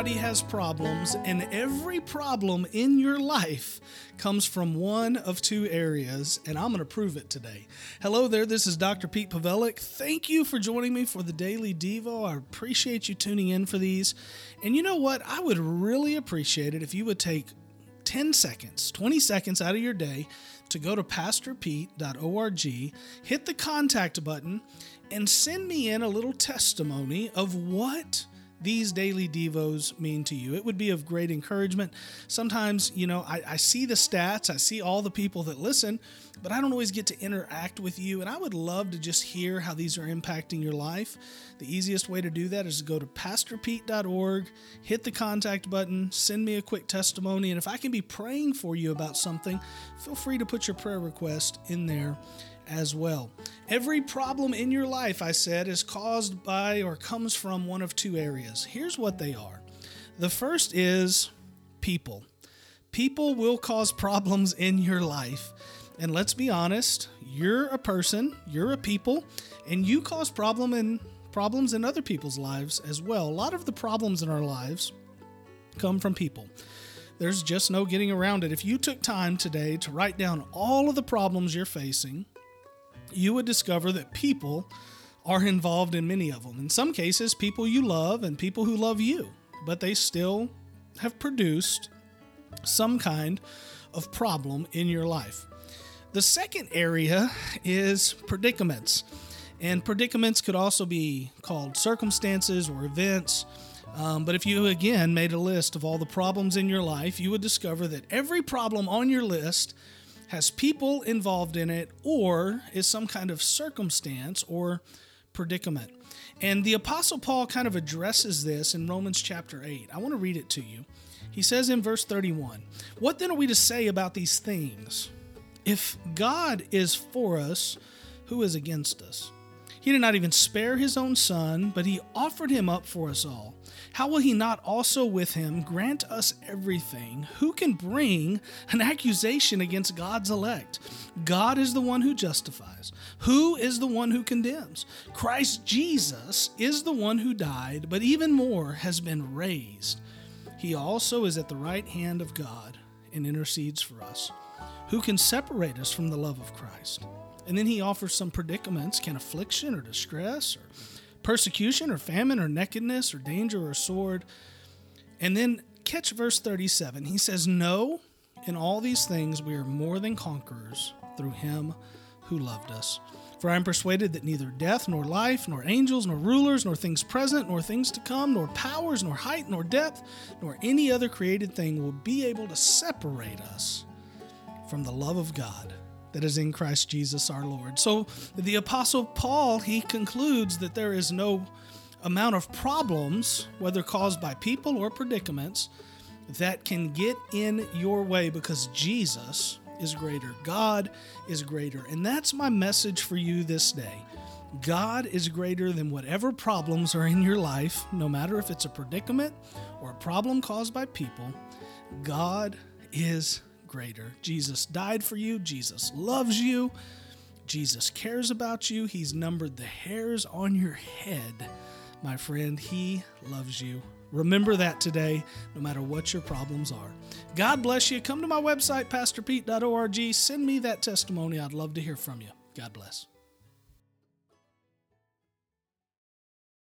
Everybody has problems, and every problem in your life comes from one of two areas, and I'm going to prove it today. Hello there, this is Dr. Pete Pawelek. Thank you for joining me for the Daily Devo. I appreciate you tuning in for these. And you know what? I would really appreciate it if you would take 10 seconds, 20 seconds out of your day to go to pastorpete.org, hit the contact button, and send me in a little testimony of what these daily devos mean to you. It would be of great encouragement. Sometimes, you know, I, I, see the stats, I see all the people that listen, but I don't always get to interact with you. And I would love to just hear how these are impacting your life. The easiest way to do that is to go to pastorpete.org, hit the contact button, send me a quick testimony. And if I can be praying for you about something, feel free to put your prayer request in there as well. Every problem in your life, I said, is caused by or comes from one of two areas. Here's what they are the first is people. People will cause problems in your life. And let's be honest, you're a person, you're a people, and you cause problem in problems in other people's lives as well. A lot of the problems in our lives come from people. There's just no getting around it. If you took time today to write down all of the problems you're facing, you would discover that people are involved in many of them. In some cases, people you love and people who love you, but they still have produced some kind of problem in your life. The second area is predicaments. And predicaments could also be called circumstances or events. Um, but if you again made a list of all the problems in your life, you would discover that every problem on your list has people involved in it or is some kind of circumstance or predicament. And the Apostle Paul kind of addresses this in Romans chapter 8. I want to read it to you. He says in verse 31 What then are we to say about these things? If God is for us, who is against us? He did not even spare his own son, but he offered him up for us all. How will he not also with him grant us everything? Who can bring an accusation against God's elect? God is the one who justifies. Who is the one who condemns? Christ Jesus is the one who died, but even more has been raised. He also is at the right hand of God and intercedes for us. Who can separate us from the love of Christ? And then he offers some predicaments can affliction or distress or persecution or famine or nakedness or danger or sword. And then catch verse 37. He says, No, in all these things we are more than conquerors through him who loved us. For I am persuaded that neither death, nor life, nor angels, nor rulers, nor things present, nor things to come, nor powers, nor height, nor depth, nor any other created thing will be able to separate us from the love of God that is in Christ Jesus our Lord. So the Apostle Paul, he concludes that there is no amount of problems, whether caused by people or predicaments, that can get in your way because Jesus is greater. God is greater. And that's my message for you this day. God is greater than whatever problems are in your life, no matter if it's a predicament or a problem caused by people. God is greater. Jesus died for you, Jesus loves you, Jesus cares about you. He's numbered the hairs on your head, my friend. He loves you. Remember that today, no matter what your problems are. God bless you. Come to my website, pastorpete.org. Send me that testimony. I'd love to hear from you. God bless.